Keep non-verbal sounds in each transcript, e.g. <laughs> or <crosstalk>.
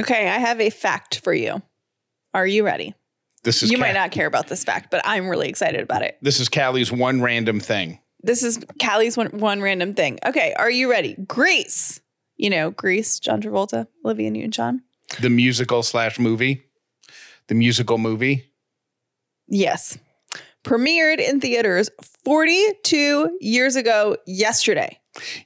Okay, I have a fact for you. Are you ready? This is You Ca- might not care about this fact, but I'm really excited about it. This is Callie's one random thing. This is Callie's one, one random thing. Okay, are you ready? Grease. You know, Greece, John Travolta, Olivia Newton John. The musical slash movie. The musical movie. Yes. Premiered in theaters 42 years ago yesterday,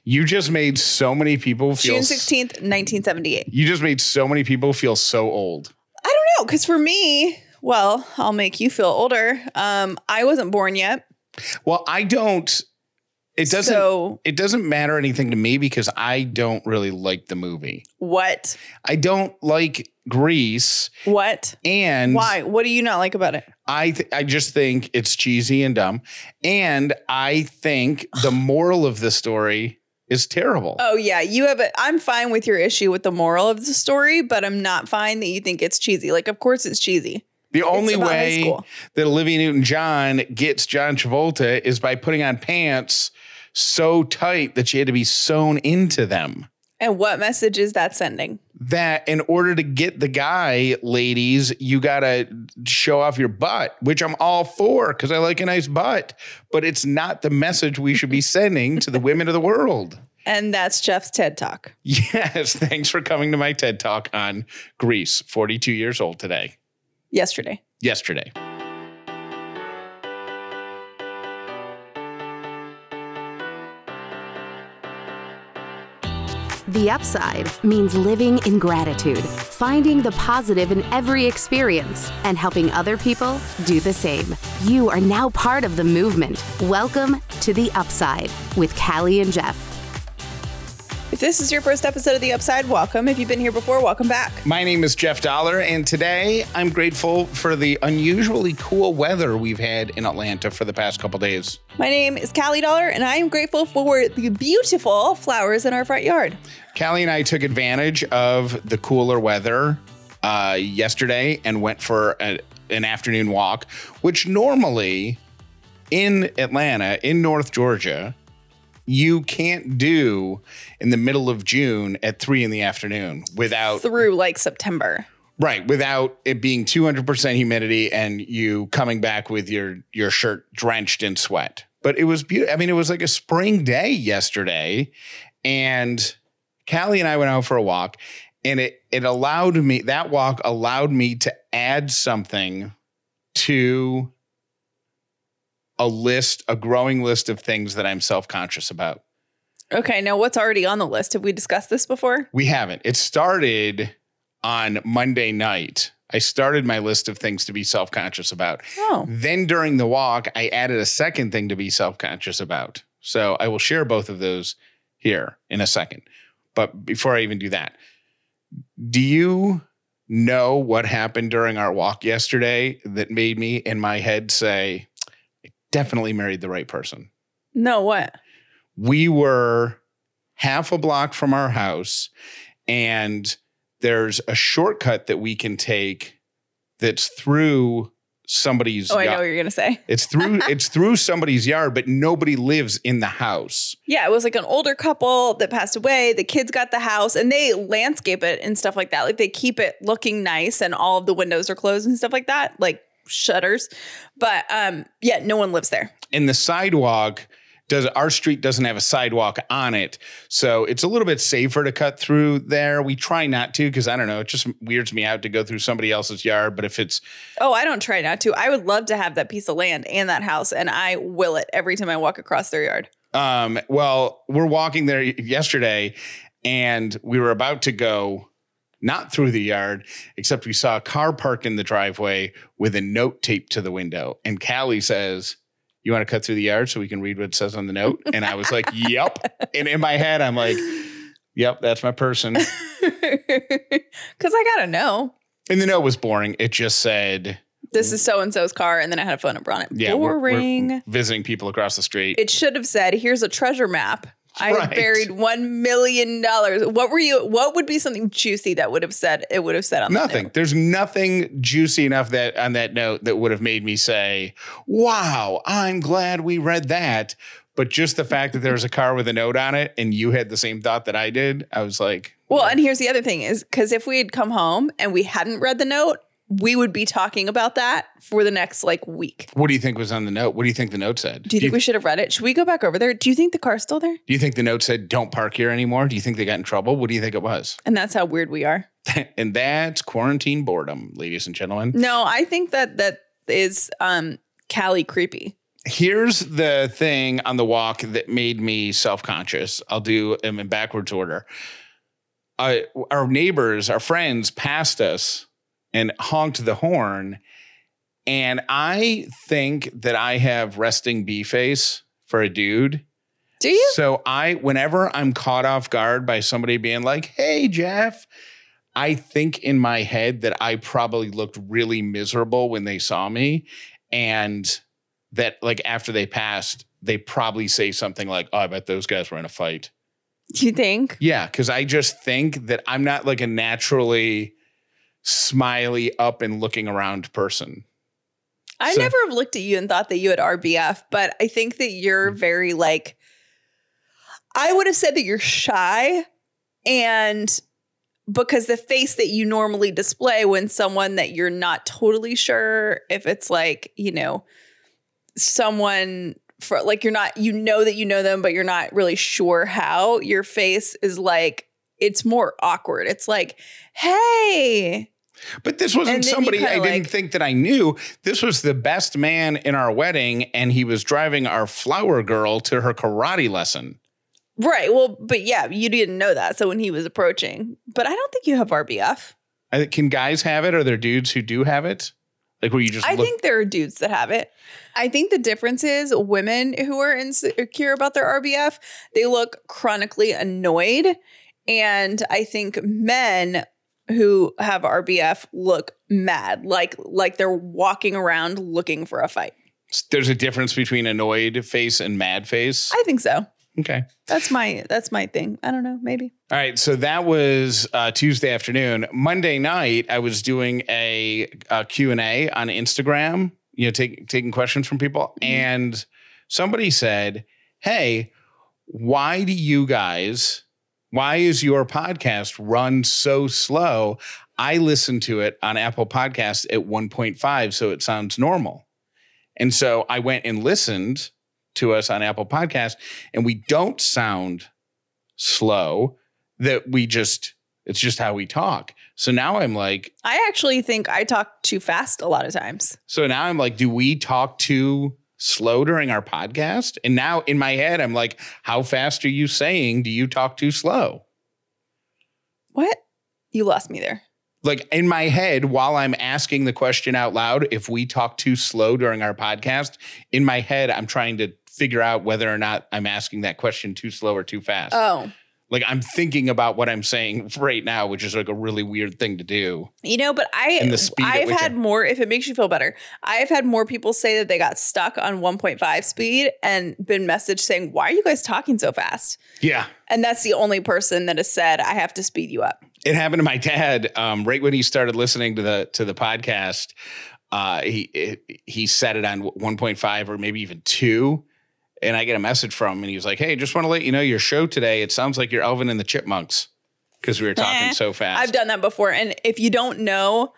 You just made so many people feel June 16th, 1978. You just made so many people feel so old. I don't know, because for me, well, I'll make you feel older. Um, I wasn't born yet. Well, I don't it doesn't So, it doesn't matter anything to me because I don't really like the movie. what? I don't like Grease What? and Why? What do you not like about it? I th- I just think it's cheesy and dumb and I think the <sighs> moral of the story is terrible. Oh yeah, you have it. I'm fine with your issue with the moral of the story, but I'm not fine that you think it's cheesy. Like, of course it's cheesy. the only it's about high way that Olivia Newton-John gets John Travolta is by putting on pants so tight that she had to be sewn into them. And what message is that sending? That in order to get the guy, ladies, you gotta show off your butt, which I'm all for because I like a nice butt. But it's not the message we should be sending to the women of the world. And that's Jeff's TED Talk. Yes, thanks for coming to my TED Talk on Grease. 42 years old today, Yesterday. yesterday. The upside means living in gratitude, finding the positive in every experience, and helping other people do the same. You are now part of the movement. Welcome to The Upside with Callie and Jeff. If this is your first episode of The Upside, welcome. If you've been here before, welcome back. My name is Jeff Dauler, and today I'm grateful for the unusually cool weather we've had in Atlanta for the past couple days. My name is Callie Dauler, and I am grateful for the beautiful flowers in our front yard. Callie and I took advantage of the cooler weather uh, yesterday and went for a, an afternoon walk, which normally in Atlanta, in North Georgia, you can't do in the middle of June at three in the afternoon without Through like September. right without it being 200% humidity and you coming back with your your shirt drenched in sweat but it was beautiful i mean it was like a spring day yesterday and callie and i went out for a walk and it it allowed me that walk allowed me to add something to a list a growing list of things that i'm self-conscious about Okay, now what's already on the list? Have we discussed this before? We haven't. It started on Monday night. I started my list of things to be self conscious about. Oh, Then during the walk, I added a second thing to be self conscious about. So I will share both of those here in a second. But before I even do that, do you know what happened during our walk yesterday that made me in my head say, definitely married the right person? no, what? we were half a block from our house and there's a shortcut that we can take that's through somebody's Oh, I know yard. what you're going to say. it's through <laughs> it's through somebody's yard but nobody lives in the house Yeah, it was like an older couple that passed away. The kids got the house and they landscape it and stuff like that. Like they keep it looking nice and all of the windows are closed and stuff like that, like shutters. But um yeah, no one lives there. and the sidewalk does our street doesn't have a sidewalk on it so it's a little bit safer to cut through there we try not to because i don't know it just weirds me out to go through somebody else's yard but if it's Oh, I don't try not to. I would love to have that piece of land and that house and I will it every time I walk across their yard. Um, well, we're walking there yesterday and we were about to go not through the yard, except we saw a car parked in the driveway with a note taped to the window. And Callie says, You want to cut through the yard so we can read what it says on the note? And I was like, Yep. And in my head, I'm like, Yep, that's my person. <laughs> Cuz I got to know. And the note was boring. It just said, This is so and so's car and then I had a phone number on it. Yeah, we're- we're Boring. visiting people across the street. it should have said, "Here's a treasure map." <laughs> I Right. buried one million dollars. What were you? What would be something juicy that would have said? It would have said on Nothing. note? There's nothing juicy enough that on that note that would have made me say, "Wow, I'm glad we read that." But just the fact that there was a car with a note on it and you had the same thought that I did, I was like, Well, and here's the other thing is because if we had come home and we hadn't read the note, we would be talking about that for the next like week. what do you think was on the note? What do you think the note said? Do you think we should have read it? Should we go back over there? Do you think the car's still there? do you think the note said don't park here anymore? Do you think they got in trouble? What do you think it was? And that's how weird we are. <laughs> and that's quarantine boredom, ladies and gentlemen. No, I think that that is um Callie creepy. Here's the thing on the walk that made me self conscious. I'll do them in backwards order. Uh, our neighbors, our friends passed us and honked the horn. And I think that I have resting bee face for a dude. Do you? So I, whenever I'm caught off guard by somebody being like, "Hey, Jeff," I think in my head that I probably looked really miserable when they saw me, and that like after they passed, they probably say something like, "Oh, I bet those guys were in a fight." Do you think? Yeah, because I just think that I'm not like a naturally smiley up and looking around person. I So- never have looked at you and thought that you had RBF, but I think that you're mm-hmm. very like I would have said that you're shy and because the face that you normally display when someone that you're not totally sure if it's like, you know, someone for like you're not you know that you know them but you're not really sure how your face is like it's more awkward. It's like, "Hey, But this wasn't And then you somebody I didn't like- think that I knew. This was the best man in our wedding, and he was driving our flower girl to her karate lesson. Right. Well, but yeah, you didn't know that. So when he was approaching, but I don't think you have RBF. I, can guys have it? Are there dudes who do have it? Like where you just I look, think there are dudes that have it. I think the difference is women who are insecure about their RBF, they look chronically annoyed. And I think men who have RBF look mad, like like they're walking around looking for a fight. there's a difference between annoyed face and mad face. I think so. Okay. That's my that's my thing. I don't know, maybe. All right, so that was uh, Tuesday afternoon. Monday night, I was doing a, a Q&A on Instagram, you know, take, taking questions from people. And somebody said, hey, why do you guys, why is your podcast run so slow? I listen to it on Apple Podcasts at 1.5, so it sounds normal. And so I went and listened to us on Apple Podcasts, and we don't sound slow that we just it's just how we talk. So now I'm like, I actually think I talk too fast a lot of times. so now I'm like, do we talk too slow during our podcast? And now in my head, I'm like, how fast are you saying? Do you talk too slow? What? You lost me there. Like in my head, while I'm asking the question out loud, if we talk too slow during our podcast, in my head, I'm trying to figure out whether or not I'm asking that question too slow or too fast. Oh, like I'm thinking about what I'm saying <laughs> right now, which is like a really weird thing to do. you know, but I And the speed I've had I- more. If it makes you feel better, I've had more people say that they got stuck on 1.5 speed and been messaged saying, "Why are you guys talking so fast?" Yeah. And that's the only person that has said, "I have to speed you up." it happened to my <laughs> dad um, right when he started listening to the to the podcast uh, he it, he set it on 1.5 or maybe even 2 and i get a message from him and he was like hey just want to let you know your show today it sounds like you're Alvin and the chipmunks because we were talking Eh, so fast I've done that before, and if you don't know.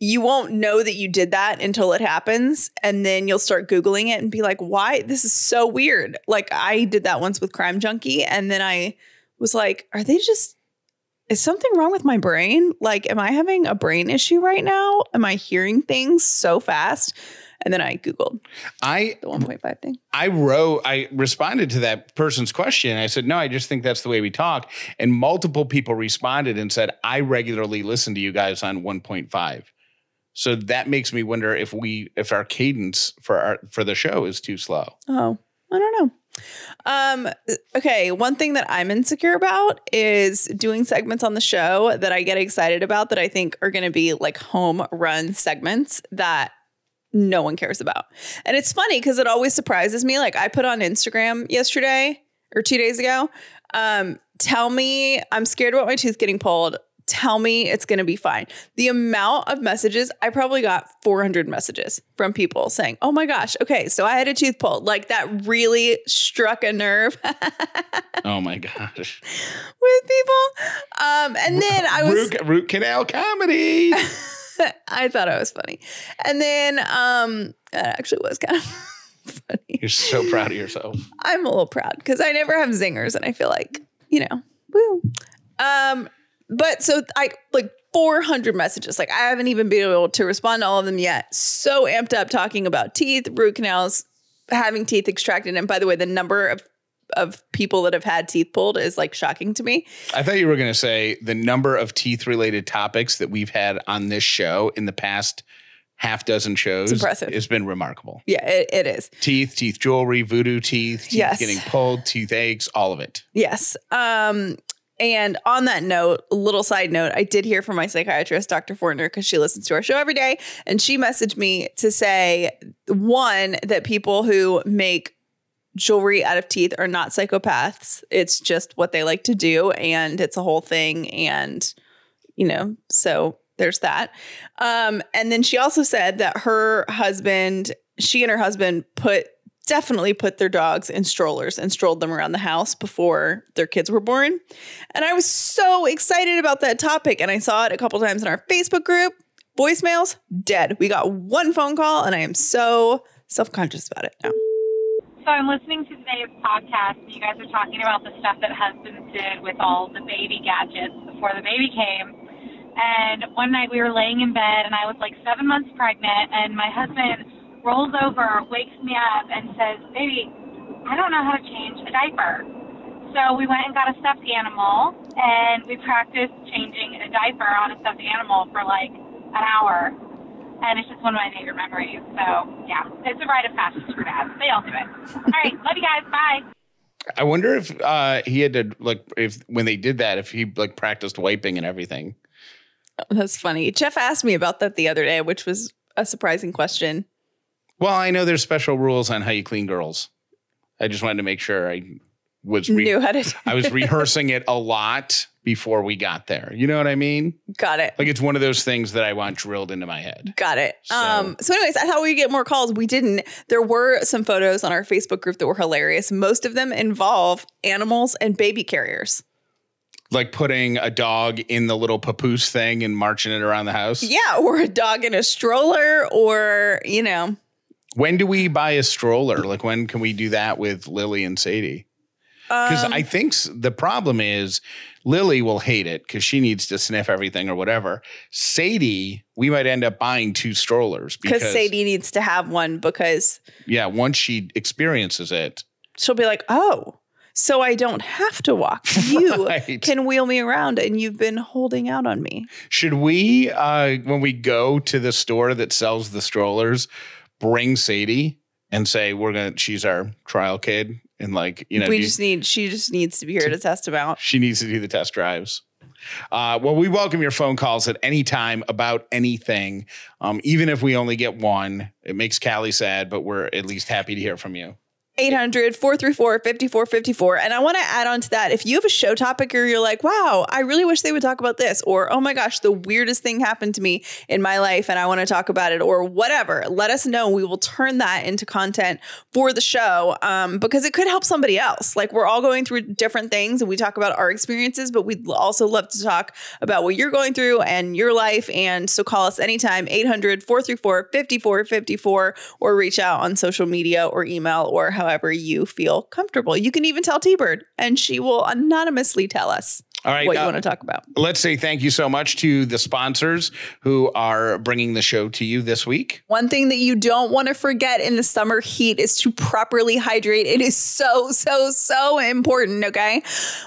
You won't know that you did that until it happens. And then you'll start Googling it and be like, why? This is so weird. Like, I did that once with Crime Junkie. And then I was like, are they just, is something wrong with my brain? Like, am I having a brain issue right now? Am I hearing things so fast? And then I Googled i the 1.5 thing. I wrote, I responded to that person's question. I said, no, I just think that's the way we talk. And multiple people responded and said, I regularly listen to you guys on 1.5. So that makes me wonder if we, if our cadence for our, for the show is too slow. Oh, I don't know. Um, okay, one thing that I'm insecure about is doing segments on the show that I get excited about that I think are going to be like home run segments that no one cares about. And it's funny because it always surprises me. Like I put on Instagram yesterday or two days ago, um, tell me I'm scared about my tooth getting pulled. tell me it's going to be fine. The amount of messages, I probably got 400 messages from people saying, "Oh my gosh, okay, so I had a tooth pulled." Like that really struck a nerve <laughs> Oh my gosh. with people. Um and then I was root, root canal comedy. <laughs> <laughs> I thought it was funny. And then um it actually was kind of <laughs> funny. You're so proud of yourself. I'm a little proud because I never have zingers and I feel like, you know, woo. Um, but so I like 400 messages. Like I haven't even been able to respond to all of them yet. So amped up talking about teeth, root canals, having teeth extracted. And by the way, the number of of people that have had teeth pulled is like shocking to me. I thought you were going to say the number of teeth related topics that we've had on this show in the past half dozen shows impressive. has been remarkable. Yeah, it, it is. Teeth, teeth jewelry, voodoo teeth, teeth Yes. getting pulled, tooth aches, all of it. Yes. Um, and on that note, a little side note, I did hear from my psychiatrist, Dr. Fortner, because she listens to our show every day. And she messaged me to say, one, that people who make jewelry out of teeth are not psychopaths. It's just what they like to do. And it's a whole thing. And, you know, so there's that. Um, and then she also said that her husband, she and her husband put definitely put their dogs in strollers and strolled them around the house before their kids were born. And I was so excited about that topic. And I saw it a couple times in our Facebook group. Voicemails, dead. We got one phone call, and I am so self conscious about it now. So I'm listening to today's podcast, and you guys are talking about the stuff that husbands did with all the baby gadgets before the baby came. And one night we were laying in bed, and I was like seven months pregnant, and my husband rolls over, wakes me up, and says, "Baby, I don't know how to change a diaper." So we went and got a stuffed animal, and we practiced changing a diaper on a stuffed animal for like an hour. And it's just one of my favorite memories. So yeah, it's a rite of passage for dads. They all do it. All right, love you guys. Bye. I wonder if uh, he had to like if when they did that, if he like practiced wiping and everything. That's funny. Jeff asked me about that the other day, which was a surprising question. Well, I know there's special rules on how you clean girls. I just wanted to make sure I was re- Knew how to. I was <laughs> rehearsing it a lot before we got there. You know what I mean? got it. Like it's one of those things that I want drilled into my head. Got it. So- Um, so, anyways, I thought we'd get more calls. We didn't. There were some photos on our Facebook group that were hilarious. Most of them involve animals and baby carriers. Like putting a dog in the little papoose thing and marching it around the house. Yeah, or a dog in a stroller, or you know, When do we buy a stroller? Like when can we do that with Lily and Sadie? Because um, I think the problem is Lily will hate it because she needs to sniff everything or whatever. Sadie, we might end up buying two strollers because Sadie needs to have one because yeah, once she experiences it, she'll be like, oh, so I don't have to walk. <laughs> You Right. can wheel me around, and you've been holding out on me. should we, uh, when we go to the store that sells the strollers, bring Sadie and say we're gonna, she's our trial kid, and like you know, we just need. She just needs to be here to test them out. She needs to do the test drives. Uh, well, we welcome your phone calls at any time about anything, um, even if we only get one. It makes Callie sad, but we're at least happy to hear from you. 800 434 5454. And I want to add on to that. If you have a show topic or you're like, wow, I really wish they would talk about this, or oh my gosh, the weirdest thing happened to me in my life and I want to talk about it, or whatever, let us know. We will turn that into content for the show um, because it could help somebody else. Like we're all going through different things and we talk about our experiences, but we'd also love to talk about what you're going through and your life. And so call us anytime, 800 434 5454, or reach out on social media or email or however you feel comfortable. You can even tell T Bird and she will anonymously tell us All right. what you uh, want to talk about. let's say thank you so much to the sponsors who are bringing the show to you this week. One thing that you don't want to forget in the summer heat is to properly hydrate. It is so, so, so important. Okay.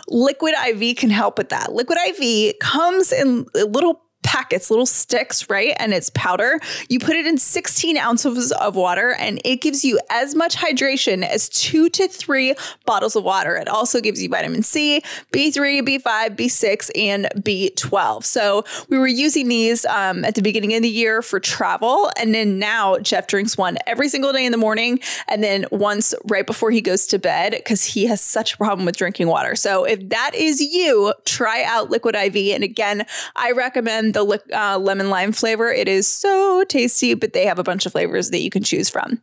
Liquid IV can help with that. Liquid IV comes in a little packets, little sticks, right? And it's powder. You put it in 16 ounces of water and it gives you as much hydration as two to three bottles of water. It also gives you vitamin C, B3, B5, B6, and B12. So we were using these um, at the beginning of the year for travel. And then now Jeff drinks one every single day in the morning and then once right before he goes to bed because he has such a problem with drinking water. So if that is you, try out Liquid IV. And again, I recommend the uh, lemon lime flavor. It is so tasty, but they have a bunch of flavors that you can choose from.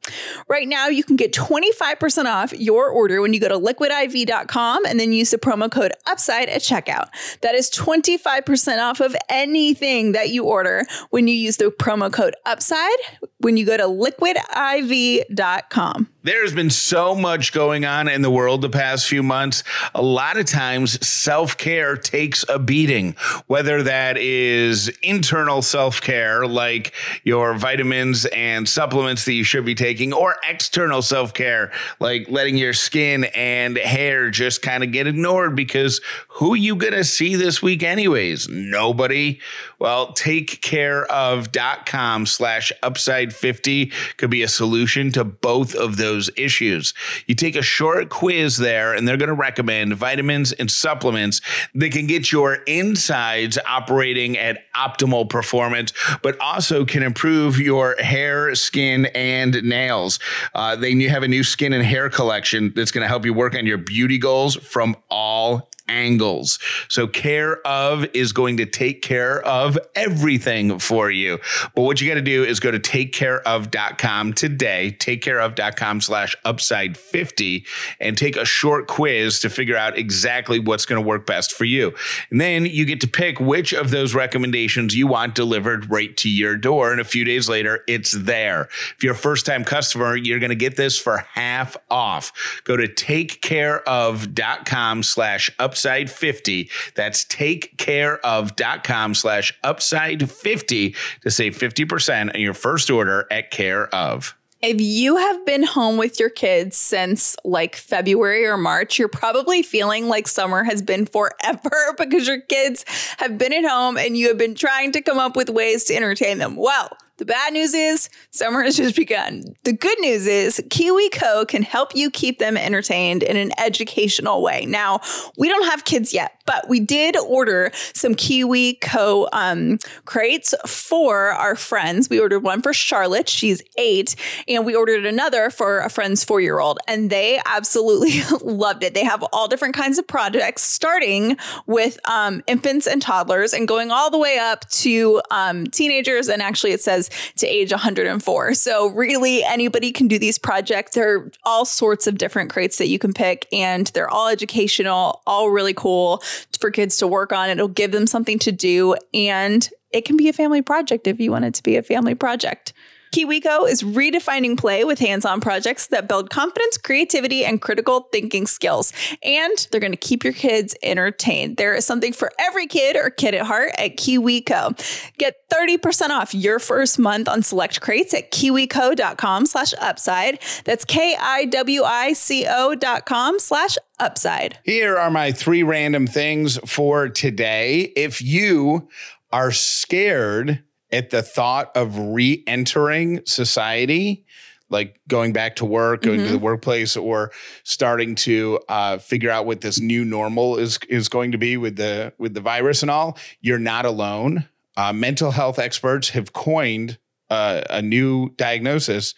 Right now, you can get 25% off your order when you go to liquidiv.com and then use the promo code UPSIDE at checkout. That is 25% off of anything that you order when you use the promo code UPSIDE when you go to liquidiv.com. There's been so much going on in the world the past few months. A lot of times, self care takes a beating, whether that is internal self care, like your vitamins and supplements that you should be taking, or external self care, like letting your skin and hair just kind of get ignored because who you going to see this week, anyways? Nobody. Well, takecareof.com slash upside 50 could be a solution to both of those those issues. You take a short quiz there, and they're going to recommend vitamins and supplements that can get your insides operating at optimal performance, but also can improve your hair, skin, and nails. Uh, they have a new skin and hair collection that's going to help you work on your beauty goals from all angles. So care of is going to take care of everything for you. But what you got to do is go to takecareof.com today, takecareof.com slash upside 50 and take a short quiz to figure out exactly what's going to work best for you. And then you get to pick which of those recommendations you want delivered right to your door. And a few days later, it's there. If you're a first time customer, you're going to get this for half off. Go to takecareof.com slash upside upside 50. That's takecareof.com slash upside 50 to save 50% on your first order at care of. If you have been home with your kids since like February or March, you're probably feeling like summer has been forever <laughs> because your kids have been at home and you have been trying to come up with ways to entertain them. Well, the bad news is summer has just begun. The good news is KiwiCo can help you keep them entertained in an educational way. Now, we don't have kids yet, but we did order some KiwiCo um, crates for our friends. We ordered one for Charlotte, she's eight, and we ordered another for a friend's four year old, and they absolutely <laughs> loved it. They have all different kinds of projects, starting with um, infants and toddlers and going all the way up to um, teenagers. And actually, it says to age 104. So, really, anybody can do these projects. There are all sorts of different crates that you can pick, and they're all educational, all really cool for kids to work on. It'll give them something to do, and it can be a family project if you want it to be a family project. KiwiCo is redefining play with hands on projects that build confidence, creativity, and critical thinking skills. And they're going to keep your kids entertained. There is something for every kid or kid at heart at KiwiCo. Get 30% off your first month on select crates at kiwico.com slash upside. That's K I W I C O dot com slash upside. Here are my three random things for today. If you are scared at the thought of re-entering society like going back to work going mm-hmm. to the mm-hmm. workplace or starting to uh, figure out what this new normal is is going to be with the with the virus and all you're not alone uh, mental health experts have coined uh, a new diagnosis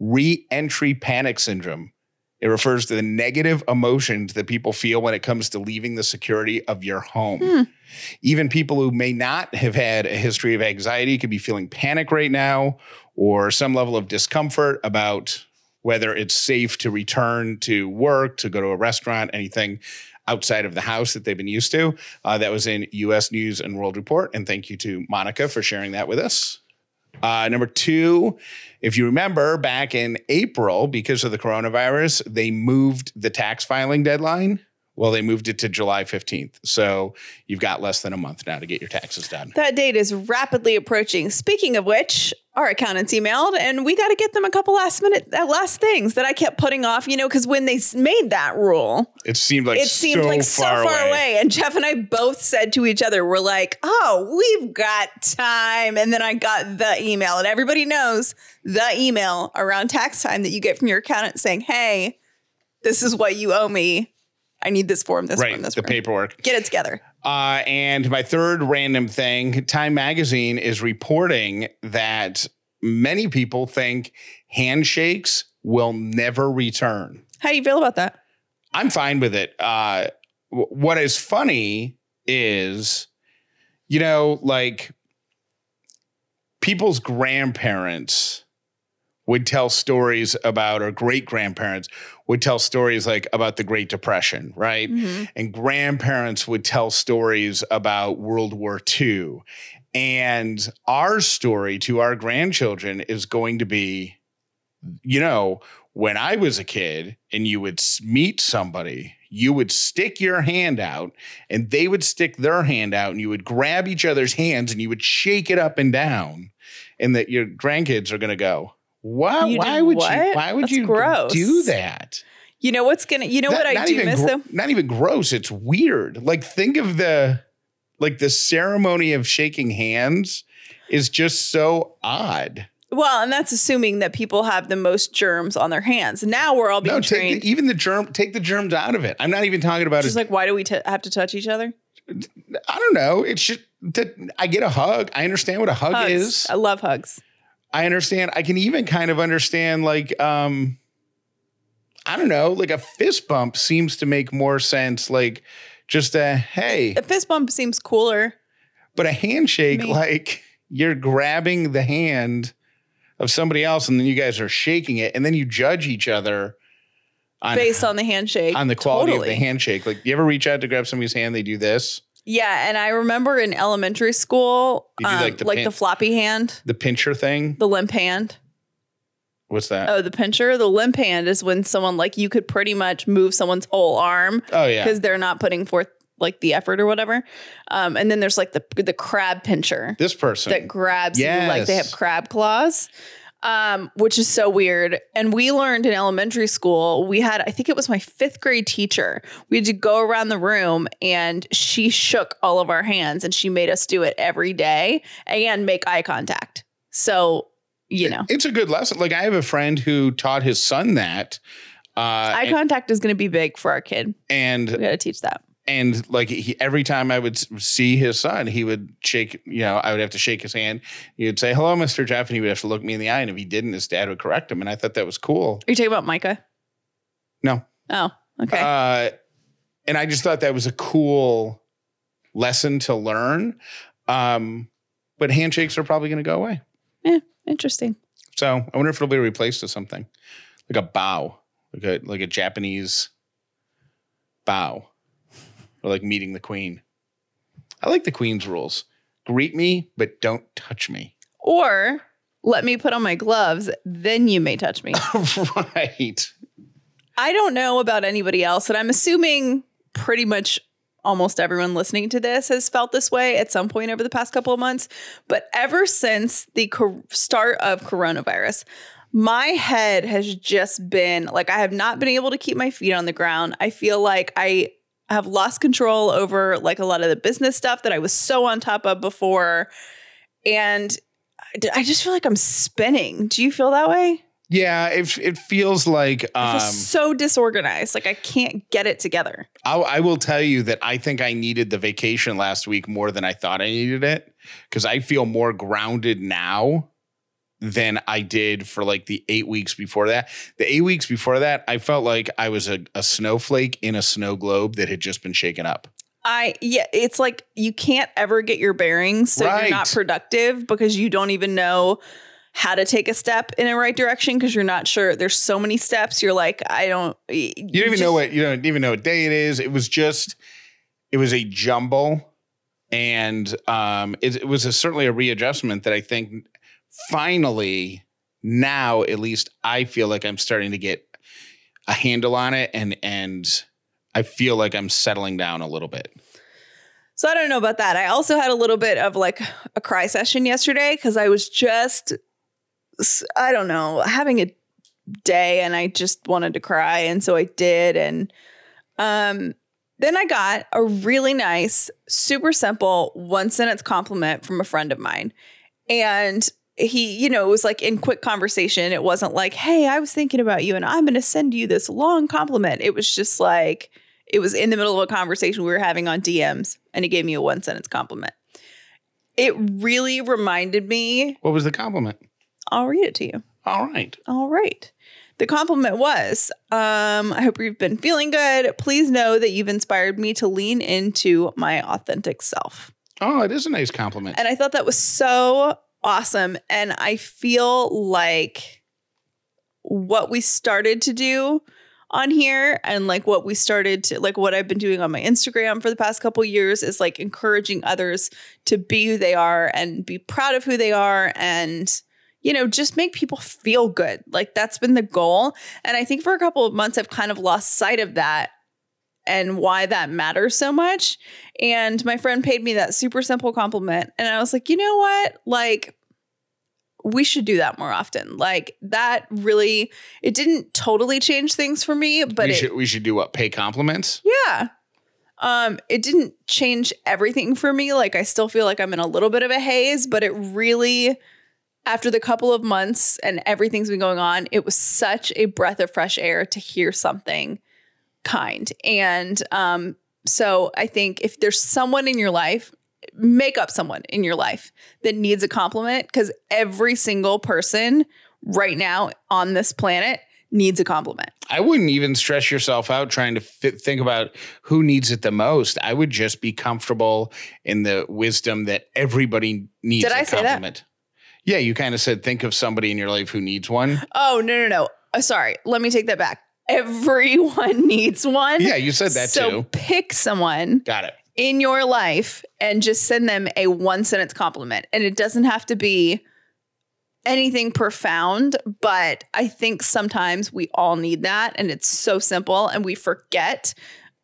re-entry panic syndrome it refers to the negative emotions that people feel when it comes to leaving the security of your home. Hmm. Even people who may not have had a history of anxiety could be feeling panic right now or some level of discomfort about whether it's safe to return to work, to go to a restaurant, anything outside of the house that they've been used to. Uh, that was in US News and World Report. And thank you to Monica for sharing that with us. Uh, number two, if you remember back in April, because of the coronavirus, they moved the tax filing deadline. Well, they moved it to July 15th. So you've got less than a month now to get your taxes done. That date is rapidly approaching. Speaking of which, our accountants emailed and we got to get them a couple last minute uh, last things that I kept putting off, you know, because when they made that rule, It seemed like it seemed so like so far, far away. away. And Jeff and I both said to each other, we're like, oh, we've got time. And then I got the email, and everybody knows the email around tax time that you get from your accountant saying, hey, this is what you owe me. I need this form, this Right, form, this form. the form. paperwork. Get it together. Uh, and my third random thing Time Magazine is reporting that many people think handshakes will never return. How do you feel about that? I'm fine with it. Uh, w- what is funny is, you know, like people's grandparents would tell stories about, or great grandparents would tell stories like about the Great Depression, right? Mhm. and grandparents would tell stories about World War II. And our story to our grandchildren is going to be, you know, when I was a kid and you would meet somebody, you would stick your hand out and they would stick their hand out and you would grab each other's hands and you would shake it up and down. And that your grandkids are going to go, why, You why would you, what? why would That's you gross. do that? You know what's gonna you know what I do miss gro- though? Not even gross. It's weird. Like think of the like the ceremony of shaking hands is just so odd. Well, and that's assuming that people have the most germs on their hands. Now we're all being No, trained. the, even the germ. Take the germs out of it. I'm not even talking about Just it. like, why do we t- have to touch each other? I don't know. It's just that I get a hug. I understand what a hug Hugs. is. I love hugs. I understand. I can even kind of understand like um I don't know, like a fist bump seems to make more sense like just a hey, A fist bump seems cooler. but a handshake Me. like you're grabbing the hand of somebody else and then you guys are shaking it and then you judge each other on based on the handshake. on the quality Totally. of the handshake. Like you ever reach out to grab somebody's hand, they do this, Yeah, and I remember in elementary school, You do, um, like, like, the the, pin- floppy hand, the pincher thing. the limp hand. What's that? Oh, the pincher. The limp hand is when someone like you could pretty much move someone's whole arm oh yeah. because they're not putting forth like the effort or whatever. Um, and then there's like the the crab pincher. This person. that grabs you like they have Yes. crab claws um, which is so weird. And we learned in elementary school we had i think it was my fifth grade teacher. We had to go around the room and she shook all of our hands and she made us do it every day and make eye contact. So you know. it's a good lesson. Like I have a friend who taught his son that. Uh, eye and, contact is going to be big for our kid. And we got to teach that and like he, every time I would see his son, he would shake. You know, I would have to shake his hand. He would say, "Hello, Mister Jeff," and he would have to look me in the eye. And if he didn't, his dad would correct him. And I thought that was cool. are you talking about micah No. oh okay Uh, and I just thought that was a cool lesson to learn. Um, but handshakes are probably going to go away. Yeah, interesting So I wonder if it'll be replaced with something like a bow, like a like a Japanese bow, or like meeting the queen. I like the queen's rules: greet me, but don't touch me. or let me put on my gloves then you may touch me <laughs> right. I don't know about anybody else, and I'm assuming pretty much almost everyone listening to this has felt this way at some point over the past couple of months. But ever since the co- start of coronavirus, my head has just been like, I have not been able to keep my feet on the ground. I feel like I have lost control over like a lot of the business stuff that I was so on top of before. And I- just feel like I'm spinning. Do you feel that way? Yeah, it it feels like I um, feel so disorganized. Like I can't get it together. I, I will tell you that I think I needed the vacation last week more than I thought I needed it because I feel more grounded now than I did for like the eight weeks before that. The eight weeks before that, I felt like I was a, a snowflake in a snow globe that had just been shaken up. I yeah, it's like you can't ever get your bearings, so Right. you're not productive because you don't even know how to take a step in the right direction because you're not sure. There's so many steps. You're like, I don't. You You don't even know what you don't even know what day it is. It was just it was a jumble, and um, it, it was a, certainly a readjustment that I think finally now at least I feel like I'm starting to get a handle on it and and I feel like I'm settling down a little bit. So I don't know about that. I also had a little bit of like a cry session yesterday because I was just, I don't know, having a day and I just wanted to cry. And so I did. And um, then I got a really nice, super simple one sentence compliment from a friend of mine. And he, you know, it was like in quick conversation. It wasn't like, hey, I was thinking about you and I'm going to send you this long compliment. It was just like, it was in the middle of a conversation we were having on DMs and he gave me a one sentence compliment. It really reminded me, What was the compliment? I'll read it to you. All right. All right. The compliment was, um, I hope you've been feeling good. Please know that you've inspired me to lean into my authentic self. Oh, it is a nice compliment. And I thought that was so awesome. And I feel like what we started to do on here and like what we started to like what I've been doing on my Instagram for the past couple years is like encouraging others to be who they are and be proud of who they are and you know just make people feel good. Like that's been the goal. And I think for a couple of months I've kind of lost sight of that and why that matters so much. And my friend paid me that super simple compliment. And I was like, you know what? Like, we should do that more often. Like, that really, it didn't totally change things for me, but we it, should we should do what? Pay compliments? yeah. Um, it didn't change everything for me. Like, I still feel like I'm in a little bit of a haze, but it really, after the couple of months and everything's been going on, it was such a breath of fresh air to hear something kind. And um, so I think if there's someone in your life, make up someone in your life that needs a compliment because every single person right now on this planet needs a compliment. I wouldn't even stress yourself out trying to fit, think about who needs it the most. I would just be comfortable in the wisdom that everybody needs Did a I say that? compliment. Yeah, you kind of said think of somebody in your life who needs one. Oh, no, no, no. Uh, sorry. Let me take that back. Everyone <laughs> needs one. Yeah, you said that so too. pick someone Got it. in your life and just send them a one sentence compliment. And it doesn't have to be anything profound, but I think sometimes we all need that and it's so simple and we forget.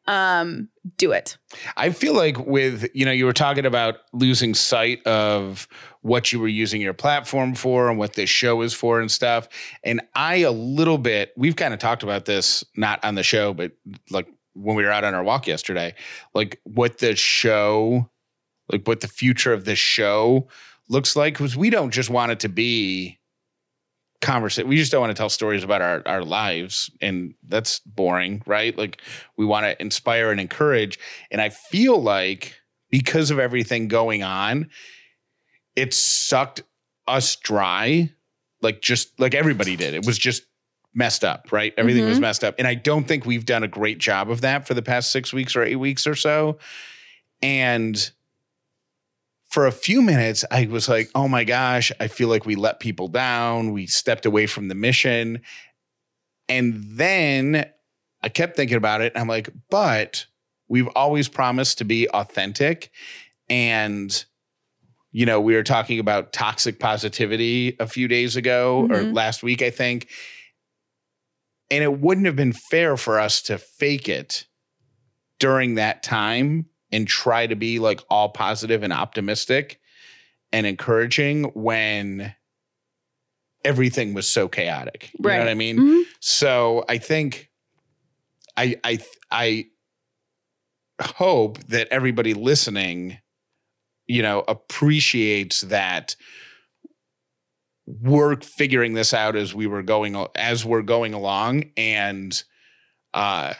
Um, do it. I feel like with, you know, you were talking about losing sight of what you were using your platform for and what this show is for and stuff. And I, a little bit, we've kind of talked about this, not on the show, but like when we were out on our walk yesterday, like what the show, like what the future of this show looks like, because we don't just want it to be conversation. We just don't want to tell stories about our, our lives. And that's boring, right? Like we want to inspire and encourage. And I feel like because of everything going on, it sucked us dry. Like just like everybody did. It was just messed up, right? Everything was Mhm. messed up. And I don't think we've done a great job of that for the past six weeks or eight weeks or so. And for a few minutes, I was like, oh my gosh, I feel like we let people down. We stepped away from the mission. And then I kept thinking about it. I'm like, but we've always promised to be authentic. And, you know, we were talking about toxic positivity a few days ago or Mhm. last week, I think. And it wouldn't have been fair for us to fake it during that time and try to be like all positive and optimistic and encouraging when everything was so chaotic. You know Right. what I mean? Mhm. So I think I I I hope that everybody listening, you know, appreciates that we're figuring this out as we were going as we're going along and uh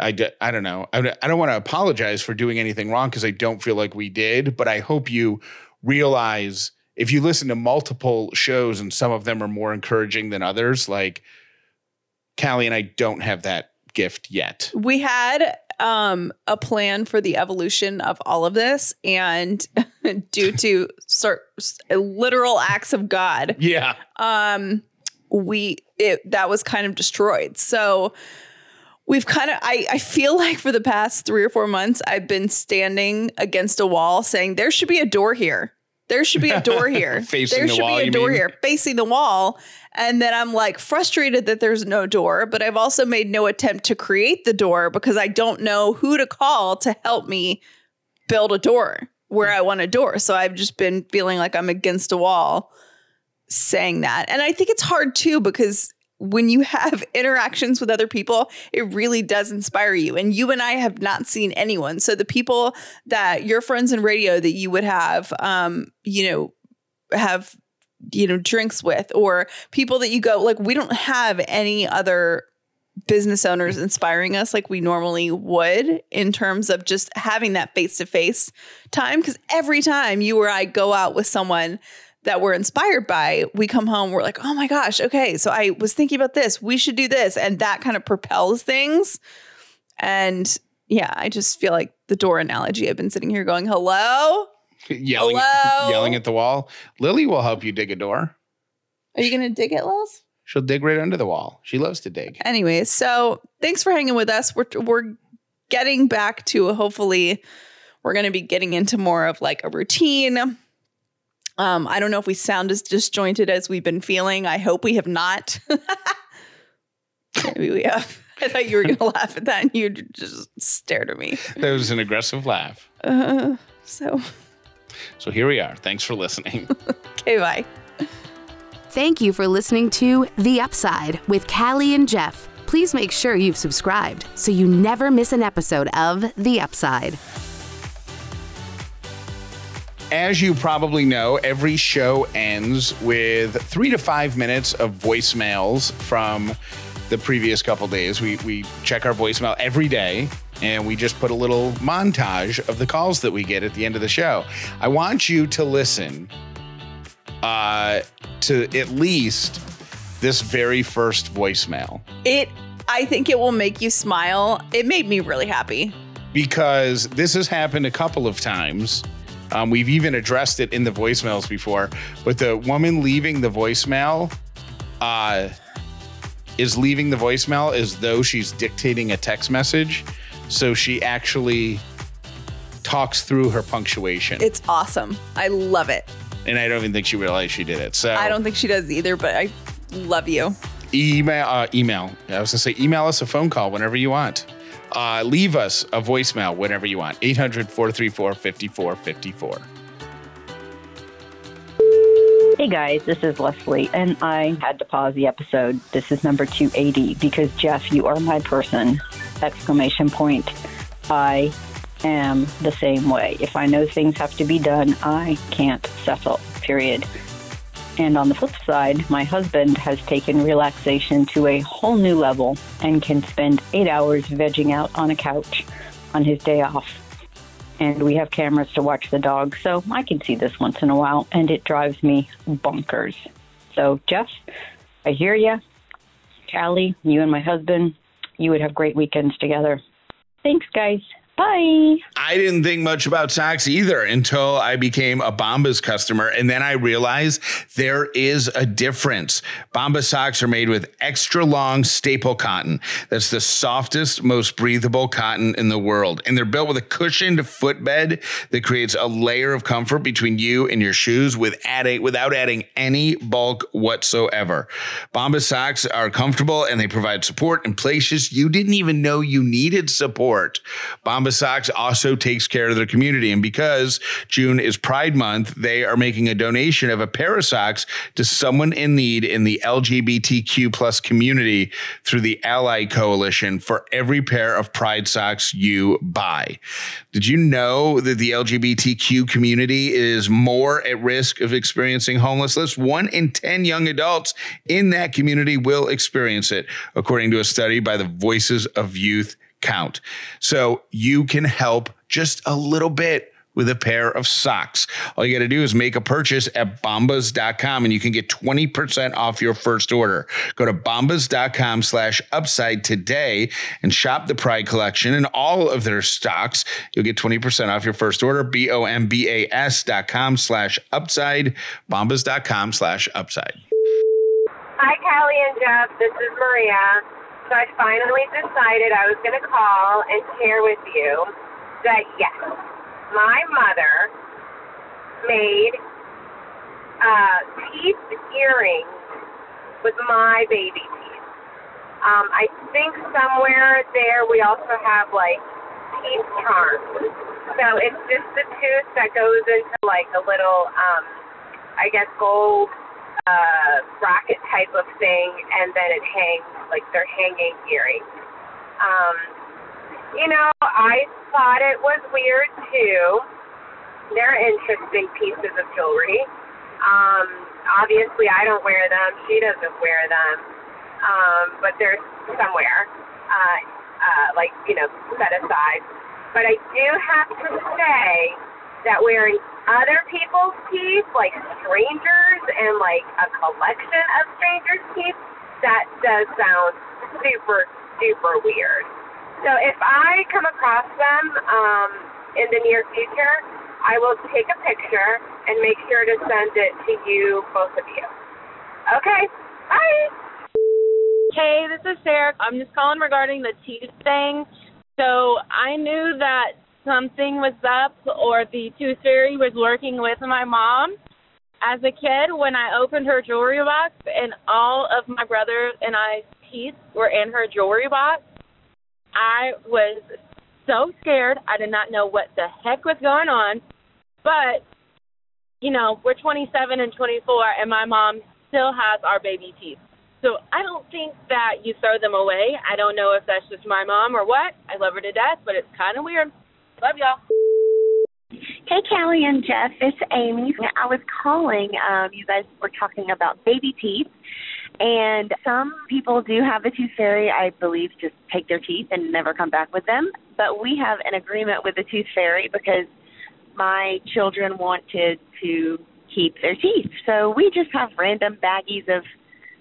I, d- I don't know. I, I don't want to apologize for doing anything wrong because I don't feel like we did, but I hope you realize if you listen to multiple shows and some of them are more encouraging than others, like Callie and I don't have that gift yet. We had um, a plan for the evolution of all of this, and <laughs> due to cer- literal acts of God, Yeah. um, we it that was kind of destroyed. So we've kind of I, I feel <laughs> like for the past three or four months I've been standing against a wall saying there should be a door here. There should be a door <laughs> here. Facing there the should wall, be a door mean? here, facing the wall. And then I'm like frustrated that there's no door, but I've also made no attempt to create the door because I don't know who to call to help me build a door where I want a door. So I've just been feeling like I'm against a wall saying that. And I think it's hard too because when you have <laughs> interactions with other people, it really does inspire you. And you and I have not seen anyone. So the people that your friends in radio that you would have, um, you know, have, you know, drinks with, or people that you go, like, we don't have any other business owners inspiring us like we normally would in terms of just having that face to face time. Cause every time you or I go out with someone, that we're inspired by, we come home, we're like, oh my gosh, okay, so I was thinking about this, we should do this. And that kind of propels things. And yeah, I just feel like the door analogy. I've been sitting here going, hello? yelling, Hello? yelling at the wall. Lily will help you dig a door. Are you going to dig it, Liz? She'll dig right under the wall. She loves to dig. Anyways, so thanks for hanging with us. We're, we're getting back to hopefully, we're going to be getting into more of like a routine. Um, I don't know if we sound as disjointed as we've been feeling. I hope we have not. <laughs> Maybe we have. I thought you were going <laughs> to laugh at that and you just stared at me. That was an aggressive laugh. Uh, so, So here we are. Thanks for listening. <laughs> okay, bye. Thank you for listening to The Upside with Callie and Jeff. Please make sure you've subscribed so you never miss an episode of The Upside. As you probably know, every show ends with three to five minutes of voicemails from the previous couple days. We we check our voicemail every day and we just put a little montage of the calls that we get at the end of the show. I want you to listen uh, to at least this very first voicemail It, I think it will make you smile. It made me really happy. because this has happened a couple of times. Um, we've even addressed it in the voicemails before, but the woman leaving the voicemail uh, is leaving the voicemail as though she's dictating a text message. So she actually talks through her punctuation. It's awesome. I love it. and I don't even think she realized she did it. So I don't think she does either, but I love you. email uh, email. I was gonna say email us a phone call whenever you want. Uh, leave us a voicemail whenever you want. 800 434 5454. Hey guys, this is Leslie, and I had to pause the episode. This is number 280 because Jeff, you are my person! Exclamation point. I am the same way. If I know things have to be done, I can't settle. Period. And on the flip side, my husband has taken relaxation to a whole new level and can spend eight hours vegging out on a couch on his day off and we have cameras to watch the dog, so I can see this once in a while, and it drives me bonkers. So, Jeff, I hear you. Callie, you and my husband, you would have great weekends together. Thanks, guys. Bye. I didn't think much about socks either until I became a Bombas customer. And then I realized there is a difference. Bombas socks are made with extra long staple cotton. That's the softest, most breathable cotton in the world. And they're built with a cushioned footbed that creates a layer of comfort between you and your shoes with adding, without adding any bulk whatsoever. Bombas socks are comfortable and they provide support in places you didn't even know you needed support. Bombas The socks also takes care of their community. And because June is Pride Month, they are making a donation of a pair of socks to someone in need in the LGBTQ plus community through the Ally Coalition for every pair of Pride socks you buy. Did you know that the LGBTQ community is more at risk of experiencing homelessness? One in 10 young adults in that community will experience it, according to a study by the Voices of Youth count. So you can help just a little bit with a pair of socks. All you got to do is make a purchase at bombas.com and you can get 20% off your first order. Go to bombas.com slash upside today and shop the Pride collection and all of their stocks. You'll get 20% off your first order. B-O-M-B-A-S dot com slash upside, bombas.com slash upside. Hi, Callie and Jeff. This is Maria. So I finally decided I was going to call and share with you that yes, my mother made uh, teeth earrings with my baby teeth. Um, I think somewhere there we also have like teeth charms. So it's just the tooth that goes into like a little, um, I guess, gold bracket type of thing, and then it hangs like they're hanging earrings. Um, you know, I thought it was weird too. They're interesting pieces of jewelry. Um, obviously, I don't wear them. She doesn't wear them. Um, but they're somewhere, uh, uh, like you know, set aside. But I do have to say that wearing other people's teeth, like strangers, and like a collection of strangers' teeth, that does sound super, super weird. So if I come across them um, in the near future, I will take a picture and make sure to send it to you, both of you. Okay, bye. Hey, this is Sarah. I'm just calling regarding the teeth thing. So I knew that something was up or the tooth fairy was working with my mom. As a kid, when I opened her jewelry box and all of my brother and I's teeth were in her jewelry box, I was so scared. I did not know what the heck was going on. But, you know, we're 27 and 24, and my mom still has our baby teeth. So I don't think that you throw them away. I don't know if that's just my mom or what. I love her to death, but it's kind of weird. Love y'all. Hey, Callie and Jeff, it's Amy. I was calling. Um, you guys were talking about baby teeth, and some people do have a tooth fairy. I believe just take their teeth and never come back with them. But we have an agreement with the tooth fairy because my children wanted to keep their teeth, so we just have random baggies of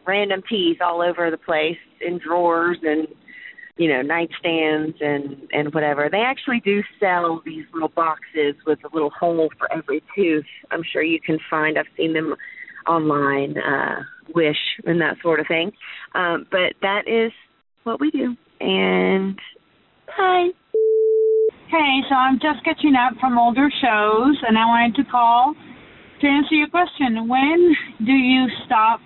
random teeth all over the place in drawers and you know nightstands and and whatever they actually do sell these little boxes with a little hole for every tooth i'm sure you can find i've seen them online uh wish and that sort of thing um but that is what we do and hi. Hey, so I'm just catching up from older shows, and I wanted to call to answer your question. When do you stop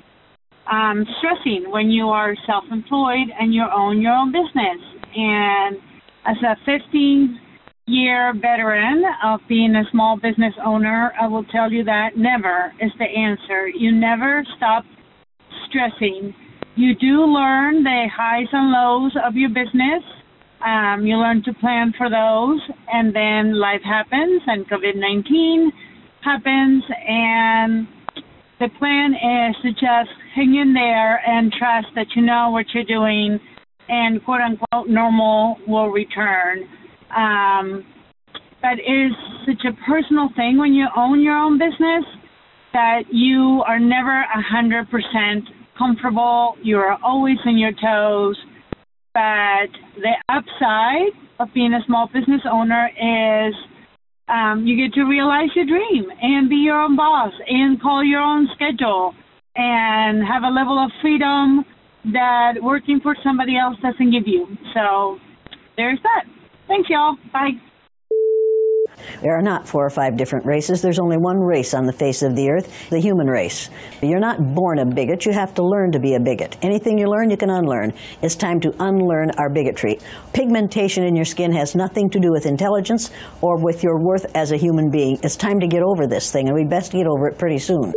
um, stressing when you are self-employed and you own your own business. And as a 15 year veteran of being a small business owner, I will tell you that never is the answer. You never stop stressing. You do learn the highs and lows of your business. Um, you learn to plan for those, and then life happens, and COVID 19 happens, and the plan is to just hang in there and trust that you know what you're doing and quote unquote normal will return. Um, but it is such a personal thing when you own your own business that you are never hundred percent comfortable. You are always on your toes. But the upside of being a small business owner is um, you get to realize your dream and be your own boss and call your own schedule and have a level of freedom that working for somebody else doesn't give you. So there's that. Thanks, y'all. Bye. There are not four or five different races. There's only one race on the face of the earth, the human race. You're not born a bigot. You have to learn to be a bigot. Anything you learn, you can unlearn. It's time to unlearn our bigotry. Pigmentation in your skin has nothing to do with intelligence or with your worth as a human being. It's time to get over this thing, and we best get over it pretty soon.